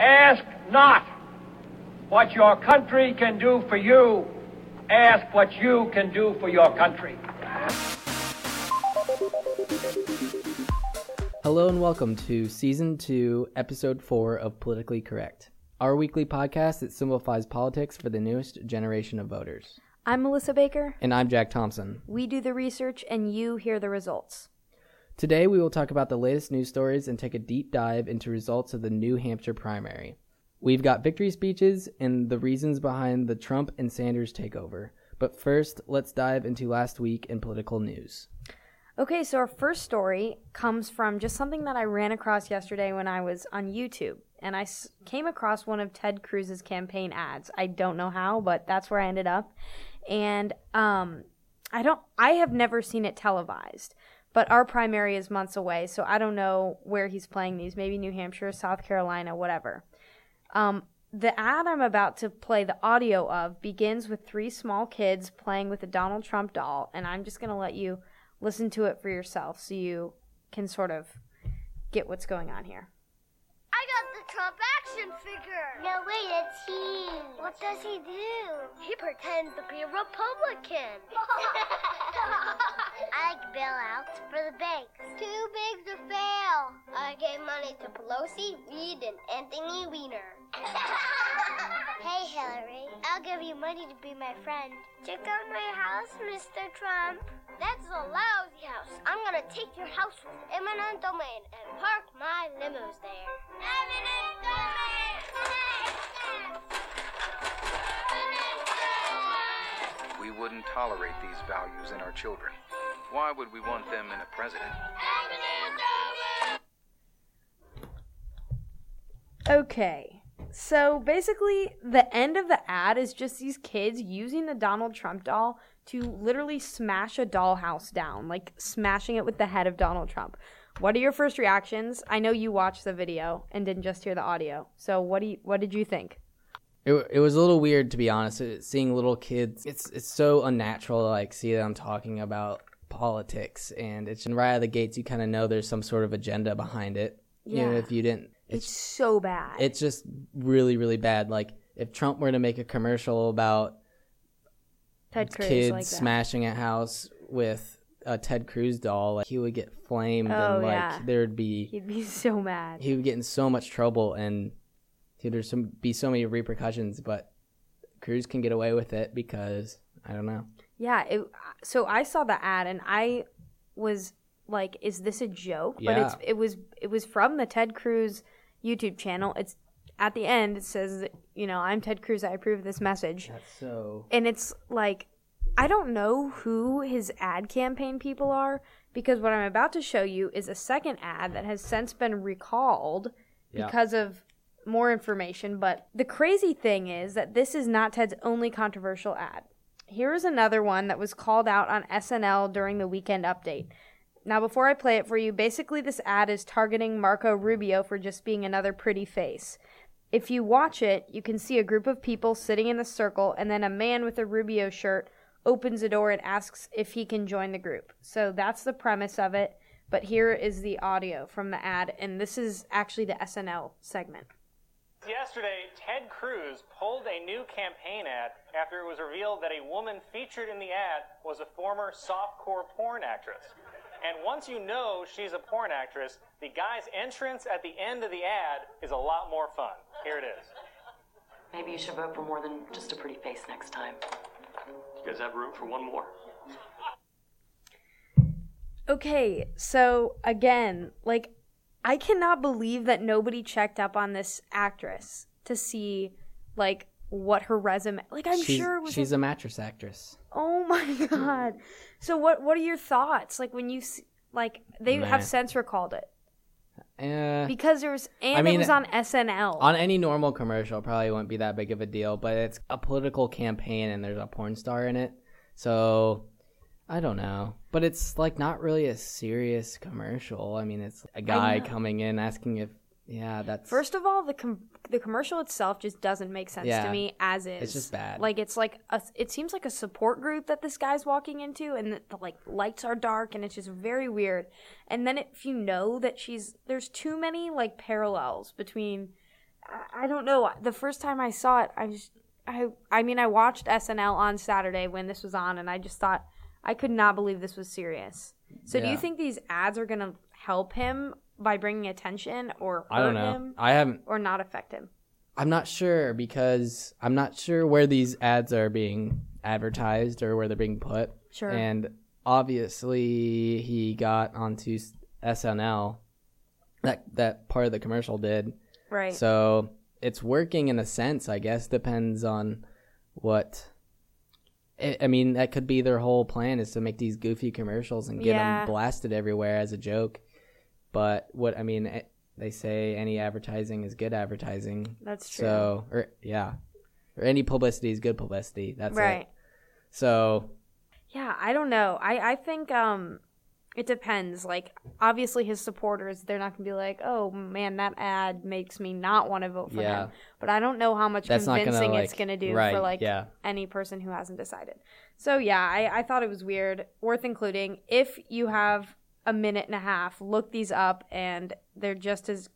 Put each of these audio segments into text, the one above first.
Ask not what your country can do for you. Ask what you can do for your country. Hello and welcome to season two, episode four of Politically Correct, our weekly podcast that simplifies politics for the newest generation of voters. I'm Melissa Baker. And I'm Jack Thompson. We do the research and you hear the results. Today we will talk about the latest news stories and take a deep dive into results of the New Hampshire primary. We've got victory speeches and the reasons behind the Trump and Sanders takeover. But first, let's dive into last week in political news. Okay, so our first story comes from just something that I ran across yesterday when I was on YouTube. And I came across one of Ted Cruz's campaign ads. I don't know how, but that's where I ended up. And um, I don't, I have never seen it televised. But our primary is months away, so I don't know where he's playing these. Maybe New Hampshire, South Carolina, whatever. Um, the ad I'm about to play the audio of begins with three small kids playing with a Donald Trump doll, and I'm just going to let you listen to it for yourself so you can sort of get what's going on here. I got the Trump action figure. No, wait, it's he. What does he do? He pretends to be a Republican. I like bailouts for the banks. Too big to fail. I gave money to Pelosi, Reid, and Anthony Weiner. hey, Hillary, I'll give you money to be my friend. Check out my house, Mr. Trump. That's a take your house with eminent domain and park my limos there. Eminent domain! We wouldn't tolerate these values in our children. Why would we want them in a president? Okay. So basically, the end of the ad is just these kids using the Donald Trump doll to literally smash a dollhouse down, like smashing it with the head of Donald Trump. What are your first reactions? I know you watched the video and didn't just hear the audio. So what do you, what did you think? It, it was a little weird to be honest. Seeing little kids, it's it's so unnatural to like see them talking about politics, and it's and right out of the gates you kind of know there's some sort of agenda behind it. Even Yeah. if you didn't, It's so bad. it's just really really bad. Like if Trump were to make a commercial about Ted Cruz kids like smashing a house with a Ted Cruz doll, like, he would get flamed Oh, and like yeah. there'd be He'd be so mad. he would get in so much trouble and there'd some, be so many repercussions. But Cruz can get away with it because I don't know. Yeah. It, so I saw the ad and I was like, "Is this a joke?" But it's it was it was from the Ted Cruz YouTube channel. It's at the end. It says, "You know, I'm Ted Cruz. I approve of this message." That's so. And it's like, I don't know who his ad campaign people are because what I'm about to show you is a second ad that has since been recalled Yeah. because of more information. But the crazy thing is that this is not Ted's only controversial ad. Here is another one that was called out on SNL during the weekend update. Now, before I play it for you, basically this ad is targeting Marco Rubio for just being another pretty face. If you watch it, you can see a group of people sitting in a circle, and then a man with a Rubio shirt opens a door and asks if he can join the group. So that's the premise of it. But here is the audio from the ad, and this is actually the SNL segment. Yesterday, Ted Cruz pulled a new campaign ad after it was revealed that a woman featured in the ad was a former softcore porn actress. And once you know she's a porn actress, the guy's entrance at the end of the ad is a lot more fun. Here it is. Maybe you should vote for more than just a pretty face next time. You guys have room for one more? Okay, so again, like, I cannot believe that nobody checked up on this actress to see, like, what her resume. Like, I'm she's, sure she's a mattress actress. oh my god! So what? What are your thoughts? Like when you see, like they have since recalled it Eh, because there was and I mean, it was on SNL. on any normal commercial, probably wouldn't be that big of a deal. But it's a political campaign, and there's a porn star in it, so I don't know. But it's like not really a serious commercial. I mean, it's a guy coming in asking if, yeah, that's First of all, the com- the commercial itself just doesn't make sense Yeah. to me as is. It's just bad. Like it's like a, it seems like a support group that this guy's walking into, and the, the like lights are dark, and it's just very weird. And then if you know that she's there's too many like parallels between. I- I don't know. The first time I saw it, I just I I mean I watched SNL on Saturday when this was on, and I just thought I could not believe this was serious. So do Yeah. you think these ads are gonna help him by bringing attention, or hurt I don't know. him, I haven't. or not affect him? I'm not sure because I'm not sure where these ads are being advertised or where they're being put. Sure. And obviously, he got onto SNL. That that part of the commercial did. Right. So it's working in a sense, I guess. Depends on what. I I mean, that could be their whole plan is to make these goofy commercials and get Yeah. them blasted everywhere as a joke. But what I mean, eh, they say any advertising is good advertising. That's true. So, or yeah, or any publicity is good publicity. That's right. it. So Yeah, I don't know. I I think um it depends. Like obviously his supporters, they're not going to be like, "Oh man, that ad makes me not want to vote for Yeah. him." But I don't know how much That's not gonna, convincing it's like- to do right, for like yeah. any person who hasn't decided. So yeah, I I thought it was weird, worth including. If you have a minute and a half, look these up and they're just as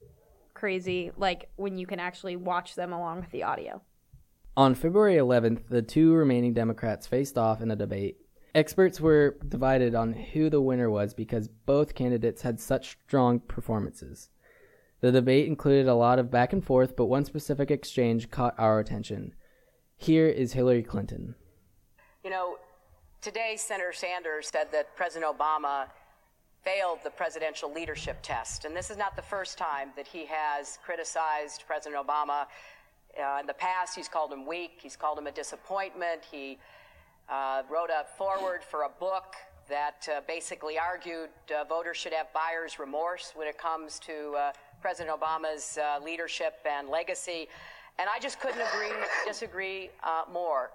crazy like when you can actually watch them along with the audio. On February 11th, the two remaining Democrats faced off in a debate. Experts were divided on who the winner was because both candidates had such strong performances. The debate included a lot of back and forth, but one specific exchange caught our attention. Here is Hillary Clinton. You know, today Senator Sanders said that President Obama failed the presidential leadership test. And this is not the first time that he has criticized President Obama. Uh, in the past, he's called him weak, he's called him a disappointment. He uh, wrote a forward for a book that uh, basically argued uh, voters should have buyer's remorse when it comes to uh, President Obama's uh, leadership and legacy. And I just couldn't agree, disagree more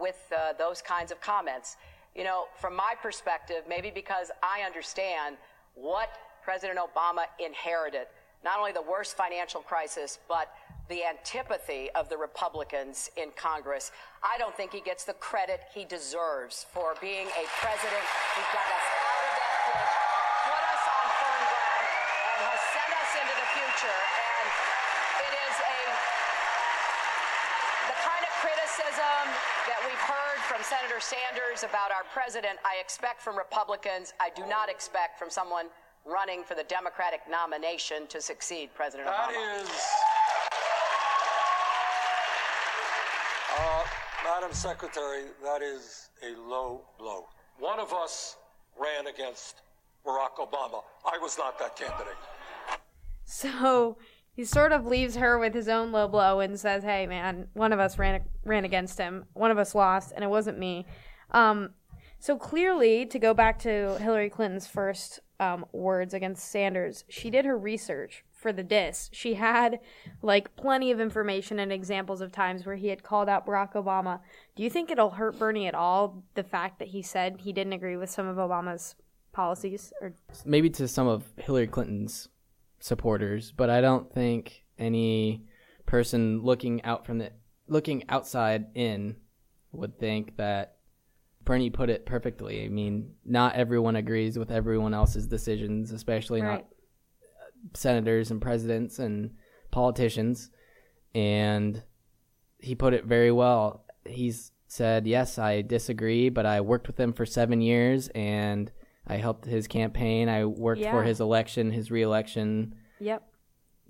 with those kinds of comments. You know, from my perspective, maybe because I understand what President Obama inherited not only the worst financial crisis, but the antipathy of the Republicans in Congress. I don't think he gets the credit he deserves for being a president who got us out of that pit, put us on firm ground, and has sent us into the future. And it is a criticism that we've heard from Senator Sanders about our president, I expect from Republicans. I do not expect from someone running for the Democratic nomination to succeed President That Obama. is, uh, Madam Secretary, that is a low blow. One of us ran against Barack Obama. I was not that candidate. So he sort of leaves her with his own low blow and says, "Hey, man, one of us ran ran against him. One of us lost, and it wasn't me." Um, so clearly, to go back to Hillary Clinton's first um, words against Sanders, she did her research for the diss. She had like plenty of information and examples of times where he had called out Barack Obama. Do you think it'll hurt Bernie at all the fact that he said he didn't agree with some of Obama's policies? Or maybe to some of Hillary Clinton's supporters, but I don't think any person looking out from the looking outside in would think that Bernie put it perfectly. I mean, not everyone agrees with everyone else's decisions, especially Right. not senators and presidents and politicians. And he put it very well. He's said, Yes, I disagree, but I worked with him for seven years and I helped his campaign. I worked for his election, his reelection. yep.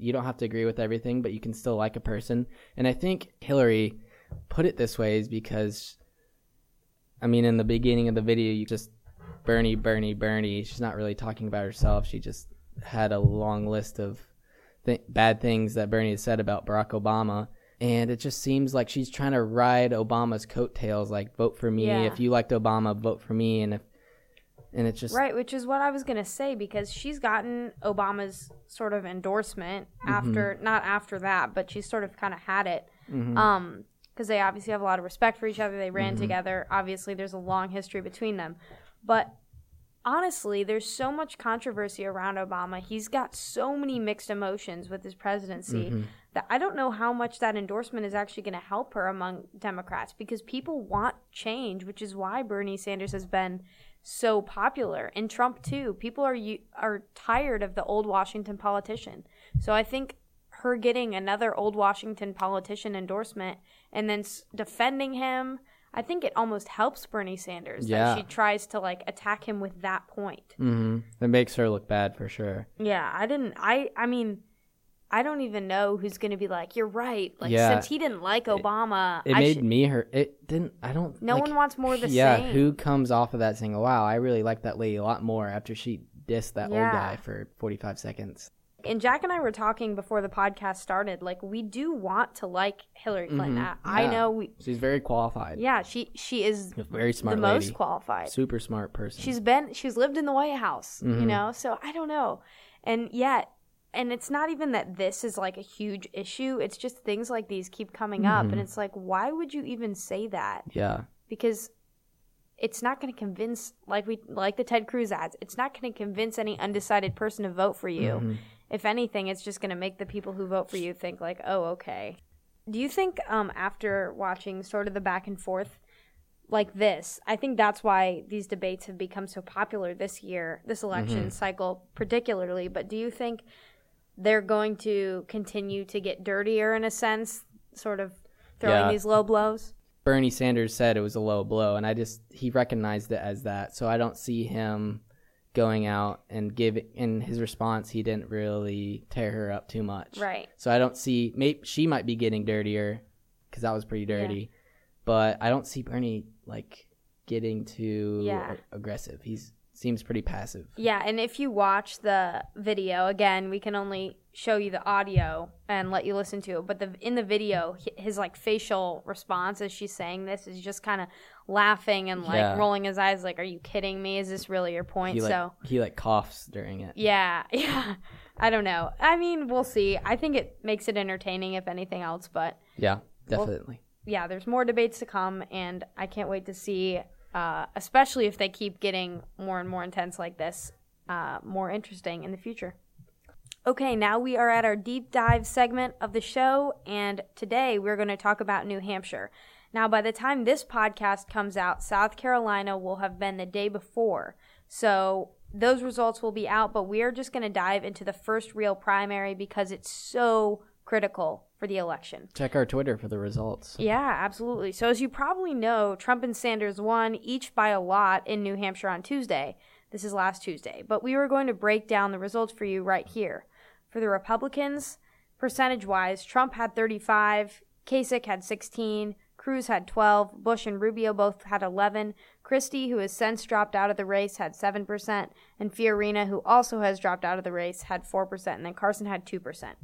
You don't have to agree with everything, but you can still like a person. And I think Hillary put it this way is because, I mean, in the beginning of the video, you just Bernie, Bernie, Bernie. She's not really talking about herself. She just had a long list of th- bad things that Bernie has said about Barack Obama. And it just seems like she's trying to ride Obama's coattails, like vote for me. Yeah. If you liked Obama, vote for me. And if and it's just Right, which is what I was going to say because she's gotten Obama's sort of endorsement Mm-hmm. after not after that, but she's sort of kind of had it. Mhm. Um because they obviously have a lot of respect for each other. They ran Mhm. together. Obviously, there's a long history between them. But honestly, there's so much controversy around Obama. He's got so many mixed emotions with his presidency Mhm. that I don't know how much that endorsement is actually going to help her among Democrats because people want change, which is why Bernie Sanders has been so popular and Trump too. People are are tired of the old Washington politician. So I think her getting another old Washington politician endorsement and then s- defending him, I think it almost helps Bernie Sanders Yeah. that she tries to like attack him with that point. Mm-hmm. It makes her look bad for sure. Yeah, I didn't. I I mean, I don't even know who's going to be like, "You're right." Like Yeah. since he didn't like Obama, It I made should- me hurt. It didn't. I don't. No like- one wants more of the yeah, same. who comes off of that saying, "Wow, I really like that lady a lot more" after she dissed that Yeah. old guy for forty-five seconds. And Jack and I were talking before the podcast started. Like, we do want to like Hillary Clinton. Mhm. I, I know we. She's very qualified. Yeah, she she is A very smart the lady. most qualified. Super smart person. She's been she's lived in the White House, you Mhm. know. So I don't know, and yet, and it's not even that this is like a huge issue. It's just things like these keep coming up, Mhm. and it's like, why would you even say that? yeah. Because it's not going to convince like we like the Ted Cruz ads. It's not going to convince any undecided person to vote for you. Mhm. If anything, it's just going to make the people who vote for you think like, "Oh, okay." Do you think um after watching sort of the back and forth like this, I think that's why these debates have become so popular this year, this election Mhm. cycle particularly, but do you think they're going to continue to get dirtier in a sense, sort of throwing Yeah. these low blows? Bernie Sanders said it was a low blow, and I just he recognized it as that. So I don't see him going out and give in his response. He didn't really tear her up too much, Right. So I don't see. Maybe she might be getting dirtier because that was pretty dirty, but I don't see Bernie like getting too Yeah. aggressive. He's seems pretty passive. Yeah, and if you watch the video again, we can only show you the audio and let you listen to it. But the in the video, his like facial response as she's saying this is just kind of laughing and like Yeah. rolling his eyes, like, "Are you kidding me? Is this really your point?" He like so he like coughs during it. yeah, yeah. I don't know. I mean, we'll see. I think it makes it entertaining, if anything else. But Yeah, Well, definitely. yeah, there's more debates to come, and I can't wait to see, uh, especially if they keep getting more and more intense like this, uh, more interesting in the future. Okay, now we are at our deep dive segment of the show, and today we're going to talk about New Hampshire. Now, by the time this podcast comes out, South Carolina will have been the day before. So those results will be out, but we are just going to dive into the first real primary because it's so critical for the election. Check our Twitter for the results. Yeah, absolutely. So, as you probably know, Trump and Sanders won each by a lot in New Hampshire on Tuesday. This is last Tuesday. But we were going to break down the results for you right here. For the Republicans, percentage wise, Trump had 35, Kasich had 16, Cruz had 12, Bush and Rubio both had 11, Christie, who has since dropped out of the race, had 7%, and Fiorina, who also has dropped out of the race, had 4%, and then Carson had 2%.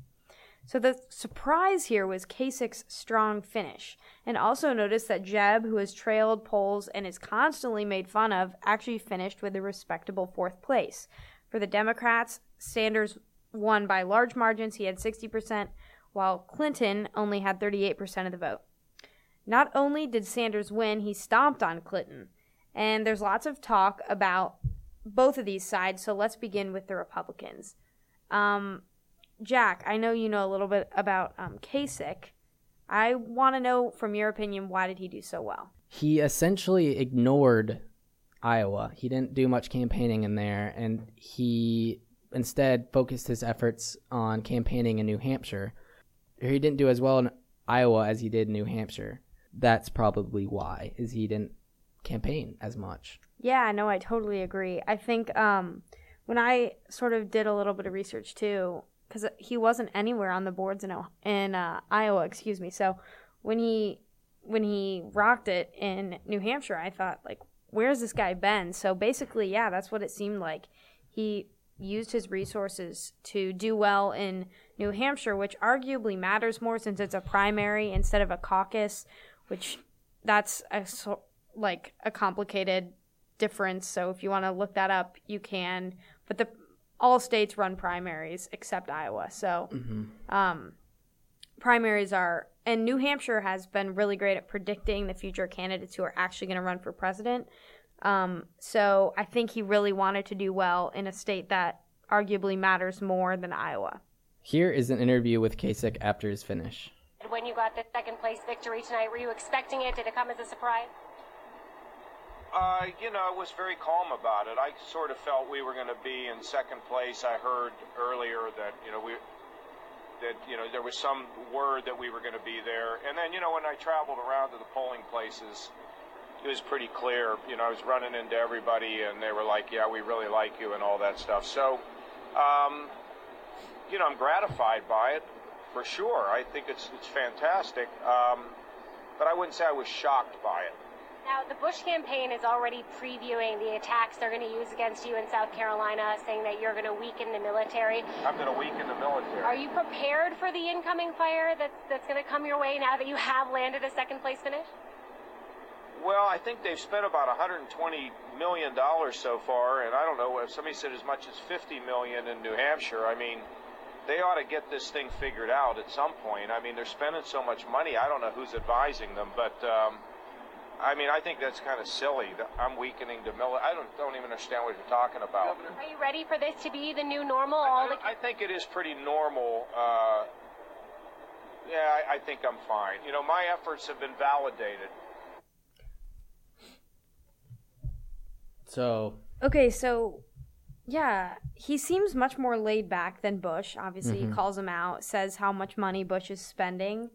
So the surprise here was Kasich's strong finish. And also notice that Jeb, who has trailed polls and is constantly made fun of, actually finished with a respectable fourth place. For the Democrats, Sanders won by large margins. He had 60%, while Clinton only had 38% of the vote. Not only did Sanders win, he stomped on Clinton. And there's lots of talk about both of these sides, so let's begin with the Republicans. Um, Jack, I know you know a little bit about um, Kasich. I want to know, from your opinion, why did he do so well? he essentially ignored Iowa. He didn't do much campaigning in there, and he instead focused his efforts on campaigning in New Hampshire. He didn't do as well in Iowa as he did in New Hampshire. That's probably why, is he didn't campaign as much. Yeah, no, I totally agree. I think um, when I sort of did a little bit of research too, because he wasn't anywhere on the boards in in uh, Iowa, excuse me. So when he when he rocked it in New Hampshire, I thought like, where's this guy been? So basically, yeah, that's what it seemed like. He used his resources to do well in New Hampshire, which arguably matters more since it's a primary instead of a caucus, which that's a like a complicated difference. So if you want to look that up, you can. But the all states run primaries except Iowa. So um, primaries are, and New Hampshire has been really great at predicting the future candidates who are actually going to run for president. Um, so I think he really wanted to do well in a state that arguably matters more than Iowa. Here is an interview with Kasich after his finish. When you got the second place victory tonight, were you expecting it? Did it come as a surprise? Uh, you know, I was very calm about it. I sort of felt we were going to be in second place. I heard earlier that you know we that you know there was some word that we were going to be there. And then you know when I traveled around to the polling places, it was pretty clear. You know I was running into everybody, and they were like, "Yeah, we really like you," and all that stuff. So, um, you know, I'm gratified by it for sure. I think it's it's fantastic. Um, but I wouldn't say I was shocked by it. Now, the Bush campaign is already previewing the attacks they're going to use against you in South Carolina, saying that you're going to weaken the military. I'm going to weaken the military. Are you prepared for the incoming fire that's, that's going to come your way now that you have landed a second place finish? Well, I think they've spent about 120 million dollars so far, and I don't know if somebody said as much as 50 million in New Hampshire. I mean, they ought to get this thing figured out at some point. I mean, they're spending so much money. I don't know who's advising them, but um, I mean, I think that's kind of silly. I'm weakening the military. I don't don't even understand what you're talking about. Are you ready for this to be the new normal? All the I think it is pretty normal. Uh, yeah, I, I think I'm fine. You know, my efforts have been validated. So Okay, so yeah, he seems much more laid back than Bush. Obviously, he Mhm. calls him out, says how much money Bush is spending.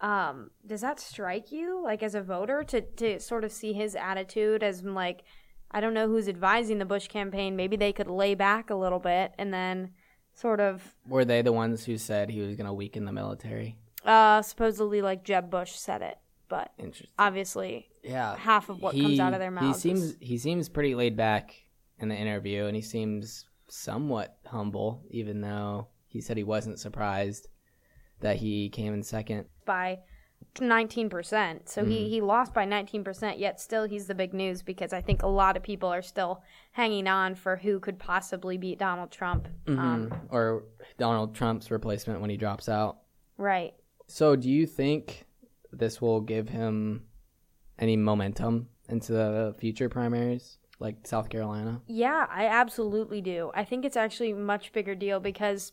Um, does that strike you, like as a voter, to to sort of see his attitude as like, I don't know who's advising the Bush campaign. Maybe they could lay back a little bit and then sort of were they the ones who said he was going to weaken the military? uh supposedly like Jeb Bush said it, but Interesting. obviously Yeah, half of what comes out of their mouths. He seems he seems pretty laid back in the interview, and he seems somewhat humble, even though he said he wasn't surprised that he came in second. by 19%. So he, Mhm. he lost by 19%, yet still he's the big news because I think a lot of people are still hanging on for who could possibly beat Donald Trump. Um, Mhm. or Donald Trump's replacement when he drops out. right. So, do you think this will give him any momentum into the future primaries, like South Carolina? Yeah, I absolutely do. I think it's actually a much bigger deal because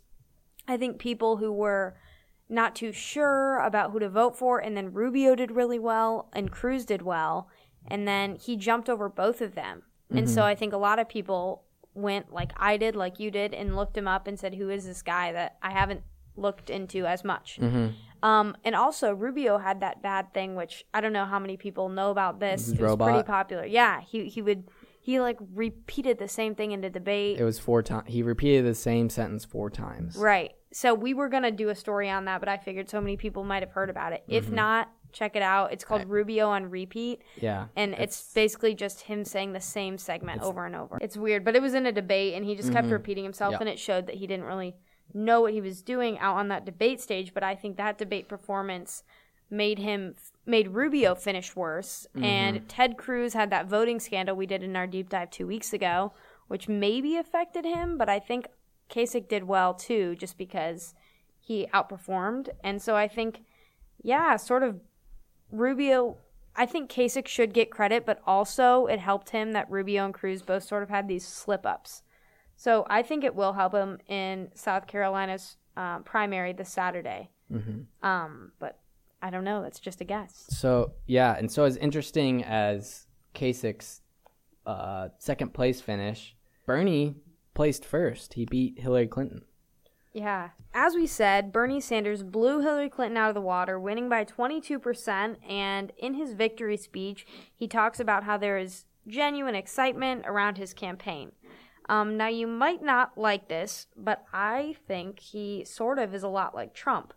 I think people who were not too sure about who to vote for, and then Rubio did really well, and Cruz did well, and then he jumped over both of them. And so Mhm. I think a lot of people went like I did, like you did, and looked him up and said, "Who is this guy that I haven't looked into as much?" Mhm. Um, and also Rubio had that bad thing, which I don't know how many people know about this. His It was pretty popular. Yeah, he he would he like repeated the same thing in the debate. It was four times. He repeated the same sentence four times. Right. So we were gonna do a story on that, but I figured so many people might have heard about it. If Mhm. not, check it out. It's called Rubio on repeat. Yeah, And it's, basically just him saying the same segment over and over. It's weird, but it was in a debate and he just kept Mhm. repeating himself Yeah. and it showed that he didn't really know what he was doing out on that debate stage, but I think that debate performance made him made Rubio finish worse Mhm. and Ted Cruz had that voting scandal we did in our deep dive 2 weeks ago, which maybe affected him, but I think Kasich did well too just because he outperformed. And so I think yeah, sort of Rubio, I think Kasich should get credit, but also it helped him that Rubio and Cruz both sort of had these slip ups. So I think it will help him in South Carolina's um, primary this Saturday. Mhm. Um, but I don't know. That's just a guess. So yeah, and so as interesting as Kasich's uh, second place finish, Bernie placed first. He beat Hillary Clinton. Yeah. As we said, Bernie Sanders blew Hillary Clinton out of the water, winning by 22%. And in his victory speech, he talks about how there is genuine excitement around his campaign. Um, now, you might not like this, but I think he sort of is a lot like Trump.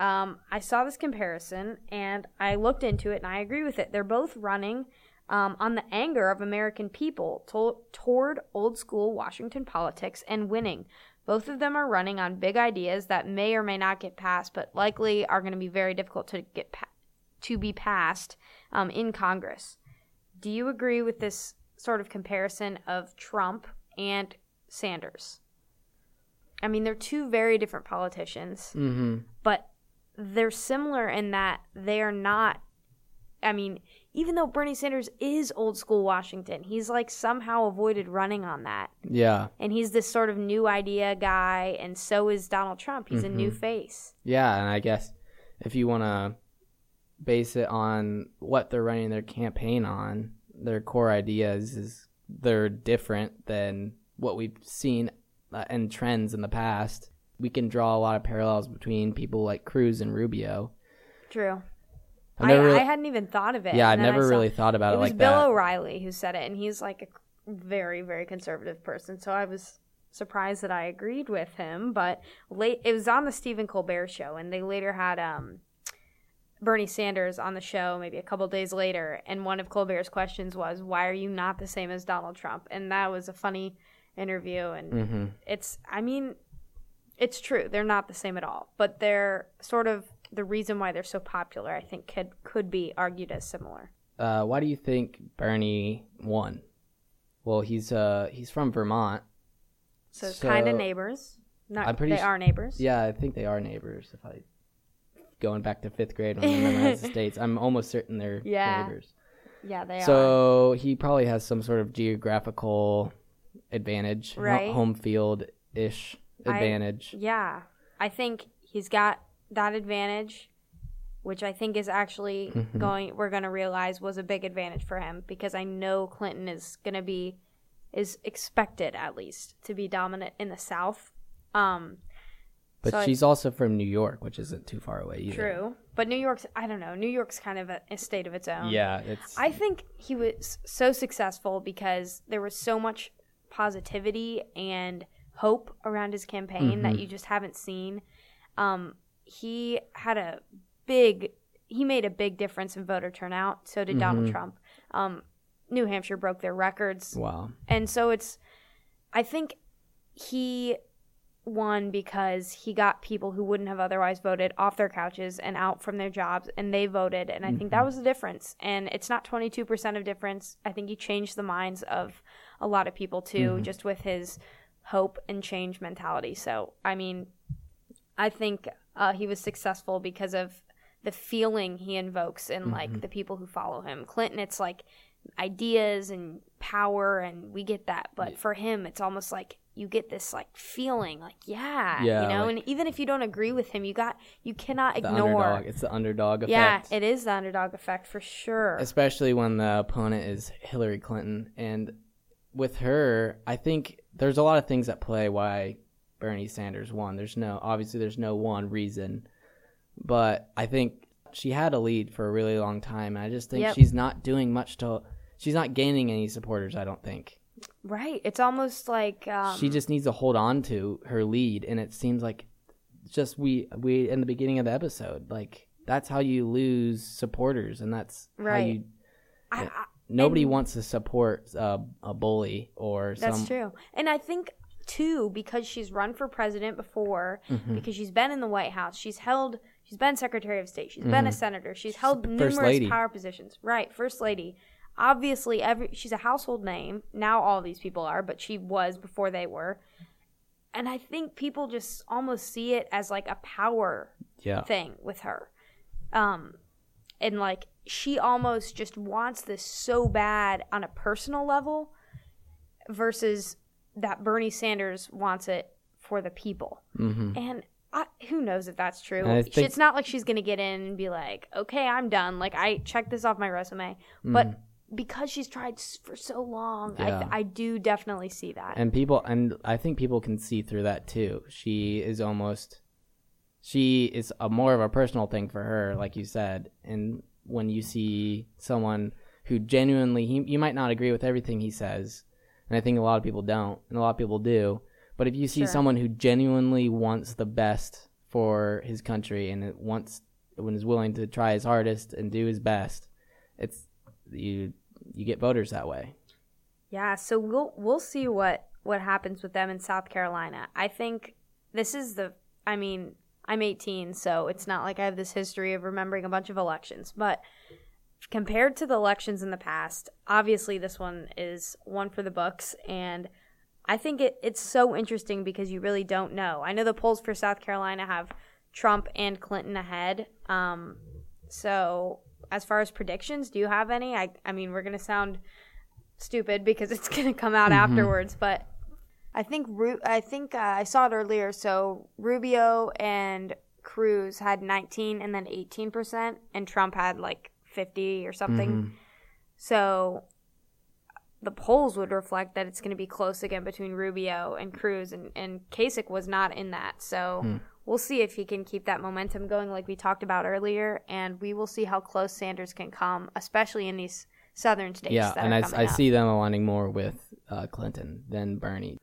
Um, I saw this comparison and I looked into it and I agree with it. They're both running um, on the anger of American people to- toward old school Washington politics and winning. Both of them are running on big ideas that may or may not get passed, but likely are going to be very difficult to get pa- to be passed um, in Congress. Do you agree with this sort of comparison of Trump and Sanders? I mean, they're two very different politicians Mm-hmm. but they're similar in that they are not I mean, even though Bernie Sanders is old school Washington, he's like somehow avoided running on that. Yeah, And he's this sort of new idea guy, and so is Donald Trump. He's a new Mhm. face. yeah, and I guess if you want to base it on what they're running their campaign on, their core ideas is they're different than what we've seen uh, and trends in the past. we can draw a lot of parallels between people like Cruz and Rubio. True. I I, never really- I hadn't even thought of it. Yeah, I never really thought about it it was like Bill that. O'Reilly who said it, and he's like a very, very conservative person. So I was surprised that I agreed with him. But late, it was on the Stephen Colbert show, and they later had um, Bernie Sanders on the show maybe a couple days later, and one of Colbert's questions was, "Why are you not the same as Donald Trump?" And that was a funny interview, and Mhm. it's, I mean, it's true. They're not the same at all, but they're sort of the reason why they're so popular. I think could could be argued as similar. Uh, why do you think Bernie won? Well, he's uh he's from Vermont. So, kind of neighbors. Not they s- are neighbors. Yeah, I think they are neighbors. If I going back to fifth grade when I memorized the states, I'm almost certain they're Yeah. neighbors. Yeah, they are. So he probably has some sort of geographical advantage, Right. home field ish I- advantage. yeah, I think he's got that advantage, which I think is actually Mhm. going. We're going to realize was a big advantage for him because I know Clinton is going to be is expected at least to be dominant in the South. Um, but so I- she's also from New York, which isn't too far away either. True, but New York's I don't know. New York's kind of a, a state of its own. Yeah, it's- I think he was so successful because there was so much positivity and hope around his campaign that Mhm. you just haven't seen. Um, he had a big. He made a big difference in voter turnout. So did Donald Mhm. Trump. Um, New Hampshire broke their records. Wow. And so it's, I think he won because he got people who wouldn't have otherwise voted off their couches and out from their jobs and they voted and I think that Mhm. was the difference and it's not 22% of difference I think he changed the minds of a lot of people too Mhm. just with his hope and change mentality so I mean I think uh, he was successful because of the feeling he invokes in like Mhm. the people who follow him Clinton it's like ideas and power and we get that but for him it's almost like you get this like feeling like yeah, Yeah, you know like- and even if you don't agree with him you got you cannot ignore underdog. It's the underdog effect. yeah it is the underdog effect for sure especially when the opponent is Hillary Clinton. And with her, I think there's a lot of things at play why Bernie Sanders won. There's no obviously there's no one reason, but I think she had a lead for a really long time. And I just think Yep. she's not doing much to. She's not gaining any supporters. I don't think right it's almost like um, she just needs to hold on to her lead, and it seems like just we we in the beginning of the episode like that's how you lose supporters, and that's how Right. you I- I- Nobody wants to support uh, a bully or That's some. true. And I think too because she's run for president before, Mhm. because she's been in the White House, she's held, she's been Secretary of State, she's been a Mhm. senator, she's held numerous lady. power positions. Right, first lady. Obviously, every she's a household name. Now all these people are, but she was before they were. And I think people just almost see it as like a power Yeah. thing with her. Um, and like she almost just wants this so bad on a personal level versus that Bernie Sanders wants it for the people. Mhm. And I, who knows if that's true? I think- it's not like she's going to get in and be like, okay, I'm done. Like, I checked this off my resume. But Mhm. because she's tried for so long, I, Yeah. th- I do definitely see that. And people, and I think people can see through that too. She is almost, she is a more of a personal thing for her, like you said. And when you see someone who genuinely, he, you might not agree with everything he says, and I think a lot of people don't, and a lot of people do. But if you see Sure. someone who genuinely wants the best for his country and it wants, when is willing to try his hardest and do his best, it's you you get voters that way. Yeah, so we'll we'll see what what happens with them in South Carolina. I think this is the I mean, I'm 18, so it's not like I have this history of remembering a bunch of elections, but compared to the elections in the past, obviously this one is one for the books and I think it, it's so interesting because you really don't know. I know the polls for South Carolina have Trump and Clinton ahead. Um, so as far as predictions, do you have any? I I mean, we're gonna sound stupid because it's gonna come out Mhm. afterwards, but I think Ru- I think uh, I saw it earlier. So Rubio and Cruz had 19 and then 18 percent, and Trump had like 50 or something. Mhm. So the polls would reflect that it's going to be close again between Rubio and Cruz, and, and Kasich was not in that. So Hmm. we'll see if he can keep that momentum going, like we talked about earlier, and we will see how close Sanders can come, especially in these southern states. Yeah, and I, I see them aligning more with uh, Clinton than Bernie.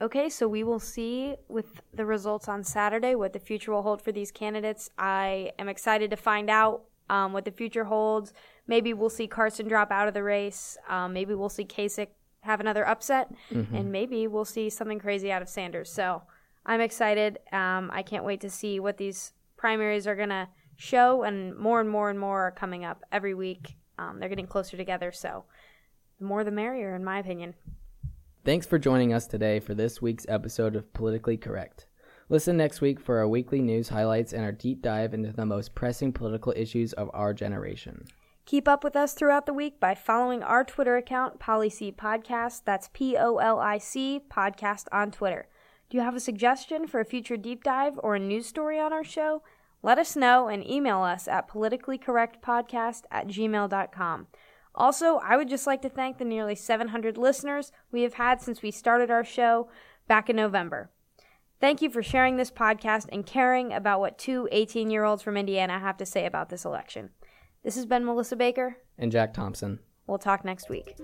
Okay, so we will see with the results on Saturday what the future will hold for these candidates. I am excited to find out um, what the future holds. Maybe we'll see Carson drop out of the race. Um, maybe we'll see Kasich have another upset, Mhm. and maybe we'll see something crazy out of Sanders. So I'm excited. Um, I can't wait to see what these primaries are going to show, and more and more and more are coming up every week. Um, they're getting closer together, so the more the merrier, in my opinion. Thanks for joining us today for this week's episode of Politically Correct. Listen next week for our weekly news highlights and our deep dive into the most pressing political issues of our generation. Keep up with us throughout the week by following our Twitter account, Policy Podcast. That's P O L I C Podcast on Twitter. Do you have a suggestion for a future deep dive or a news story on our show? Let us know and email us at politicallycorrectpodcast at gmail.com. Also, I would just like to thank the nearly 700 listeners we have had since we started our show back in November. Thank you for sharing this podcast and caring about what two 18 year olds from Indiana have to say about this election. This has been Melissa Baker. And Jack Thompson. We'll talk next week.